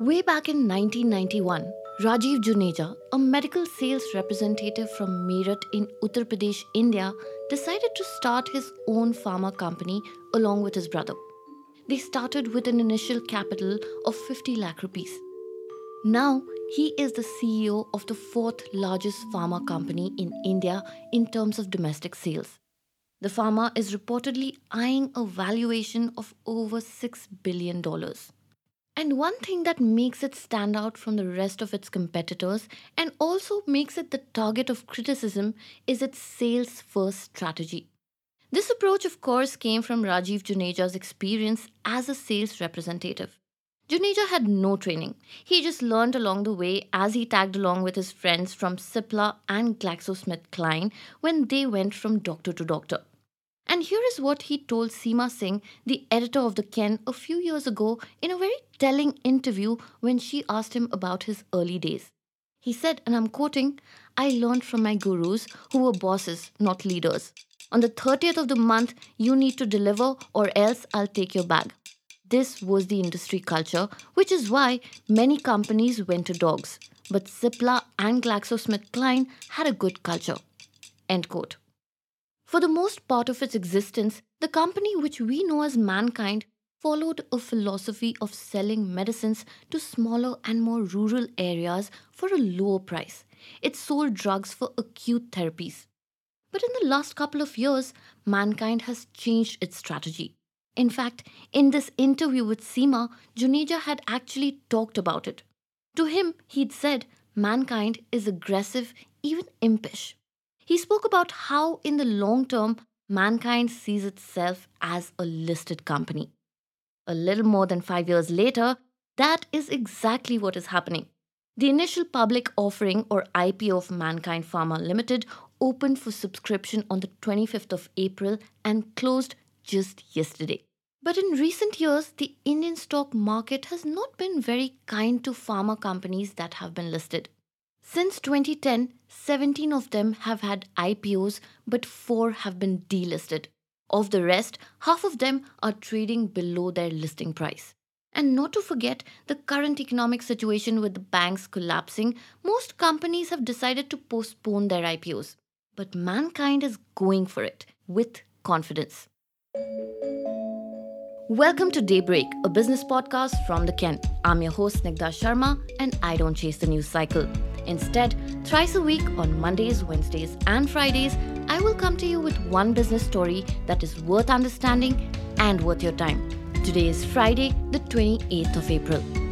Way back in 1991, Rajiv Juneja, a medical sales representative from Meerut in Uttar Pradesh, India, decided to start his own pharma company along with his brother. They started with an initial capital of 50 lakh rupees. Now, he is the CEO of the fourth largest pharma company in India in terms of domestic sales. The pharma is reportedly eyeing a valuation of over $6 billion. And one thing that makes it stand out from the rest of its competitors and also makes it the target of criticism is its sales first strategy. This approach, of course, came from Rajiv Juneja's experience as a sales representative. Juneja had no training. He just learned along the way as he tagged along with his friends from Cipla and GlaxoSmithKline when they went from doctor to doctor. And here is what he told Seema Singh, the editor of The Ken, a few years ago in a very telling interview when she asked him about his early days. He said, and I'm quoting, I learned from my gurus who were bosses, not leaders. On the 30th of the month, you need to deliver or else I'll take your bag. This was the industry culture, which is why many companies went to dogs. But Cipla and GlaxoSmithKline had a good culture. End quote. For the most part of its existence, the company which we know as Mankind followed a philosophy of selling medicines to smaller and more rural areas for a lower price. It sold drugs for acute therapies. But in the last couple of years, Mankind has changed its strategy. In fact, in this interview with Seema, Juneja had actually talked about it. To him, he'd said, Mankind is aggressive, even impish. He spoke about how, in the long term, mankind sees itself as a listed company. A little more than five years later, that is exactly what is happening. The initial public offering or IPO of Mankind Pharma Limited opened for subscription on the 25th of April and closed just yesterday. But in recent years, the Indian stock market has not been very kind to pharma companies that have been listed. Since 2010, 17 of them have had IPOs, but 4 have been delisted. Of the rest, half of them are trading below their listing price. And not to forget the current economic situation with the banks collapsing, most companies have decided to postpone their IPOs. But mankind is going for it with confidence. Welcome to Daybreak, a business podcast from the Ken. I'm your host, Snigdha Sharma, and I don't chase the news cycle. Instead, thrice a week on Mondays, Wednesdays, and Fridays, I will come to you with one business story that is worth understanding and worth your time. Today is Friday, the 28th of April.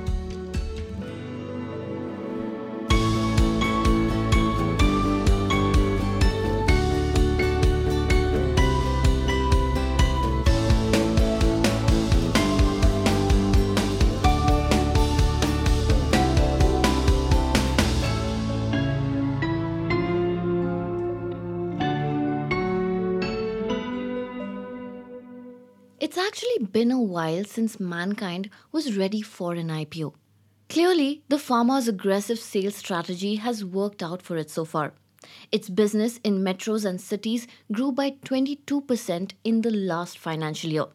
It's actually been a while since mankind was ready for an IPO. Clearly, the pharma's aggressive sales strategy has worked out for it so far. Its business in metros and cities grew by 22% in the last financial year.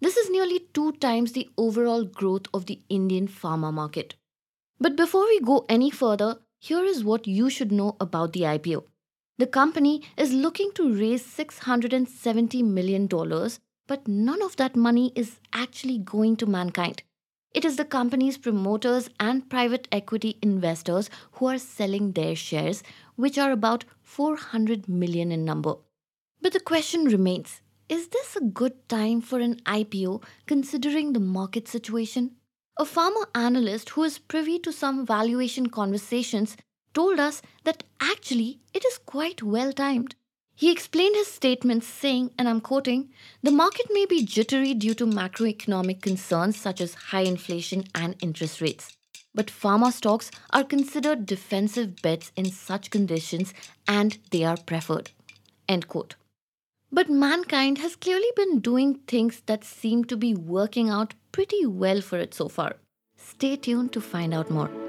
This is nearly two times the overall growth of the Indian pharma market. But before we go any further, here is what you should know about the IPO. The company is looking to raise $670 million but none of that money is actually going to mankind. It is the company's promoters and private equity investors who are selling their shares, which are about 400 million in number. But the question remains is this a good time for an IPO considering the market situation? A pharma analyst who is privy to some valuation conversations told us that actually it is quite well timed. He explained his statements saying, and I'm quoting, the market may be jittery due to macroeconomic concerns such as high inflation and interest rates. But pharma stocks are considered defensive bets in such conditions and they are preferred. End quote. But mankind has clearly been doing things that seem to be working out pretty well for it so far. Stay tuned to find out more.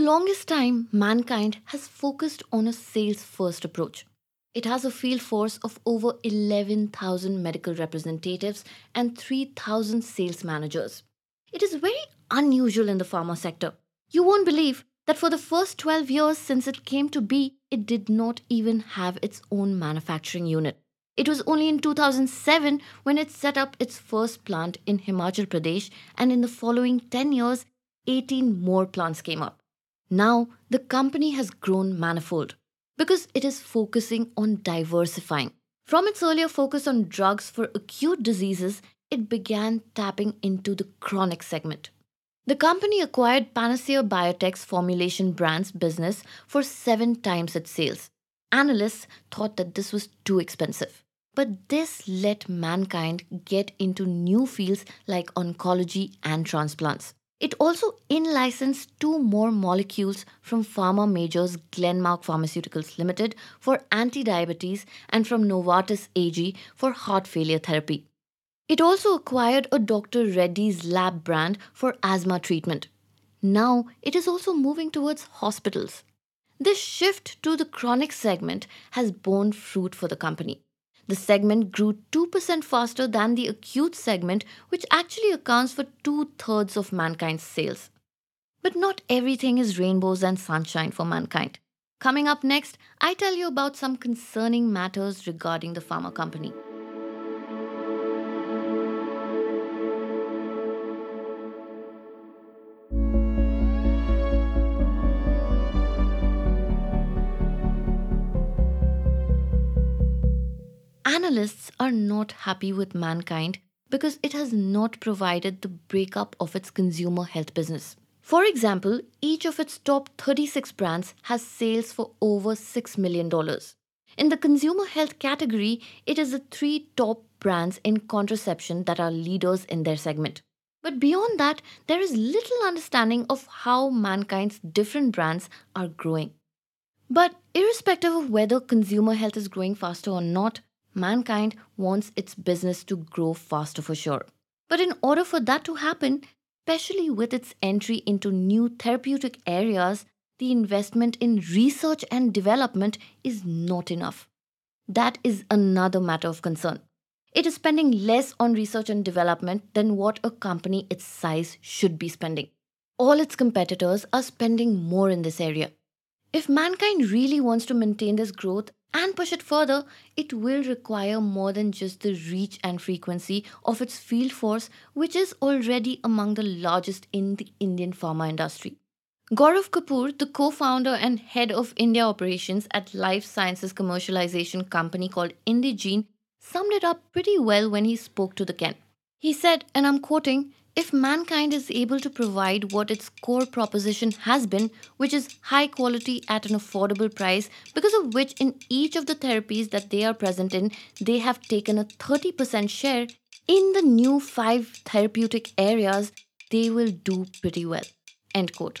The longest time, mankind has focused on a sales first approach. It has a field force of over 11,000 medical representatives and 3,000 sales managers. It is very unusual in the pharma sector. You won't believe that for the first 12 years since it came to be, it did not even have its own manufacturing unit. It was only in 2007 when it set up its first plant in Himachal Pradesh, and in the following 10 years, 18 more plants came up. Now, the company has grown manifold because it is focusing on diversifying. From its earlier focus on drugs for acute diseases, it began tapping into the chronic segment. The company acquired Panacea Biotech's formulation brands business for seven times its sales. Analysts thought that this was too expensive. But this let mankind get into new fields like oncology and transplants. It also in licensed two more molecules from pharma majors Glenmark Pharmaceuticals Limited for anti diabetes and from Novartis AG for heart failure therapy. It also acquired a Dr. Reddy's lab brand for asthma treatment. Now it is also moving towards hospitals. This shift to the chronic segment has borne fruit for the company. The segment grew 2% faster than the acute segment, which actually accounts for two thirds of mankind's sales. But not everything is rainbows and sunshine for mankind. Coming up next, I tell you about some concerning matters regarding the pharma company. Analysts are not happy with mankind because it has not provided the breakup of its consumer health business. For example, each of its top 36 brands has sales for over $6 million. In the consumer health category, it is the three top brands in contraception that are leaders in their segment. But beyond that, there is little understanding of how mankind's different brands are growing. But irrespective of whether consumer health is growing faster or not, mankind wants its business to grow faster for sure. But in order for that to happen, especially with its entry into new therapeutic areas, the investment in research and development is not enough. That is another matter of concern. It is spending less on research and development than what a company its size should be spending. All its competitors are spending more in this area. If mankind really wants to maintain this growth and push it further, it will require more than just the reach and frequency of its field force, which is already among the largest in the Indian pharma industry. Gaurav Kapoor, the co founder and head of India operations at life sciences commercialization company called Indegene, summed it up pretty well when he spoke to the Ken. He said, and I'm quoting, if mankind is able to provide what its core proposition has been, which is high quality at an affordable price, because of which in each of the therapies that they are present in, they have taken a 30% share, in the new five therapeutic areas, they will do pretty well. End quote.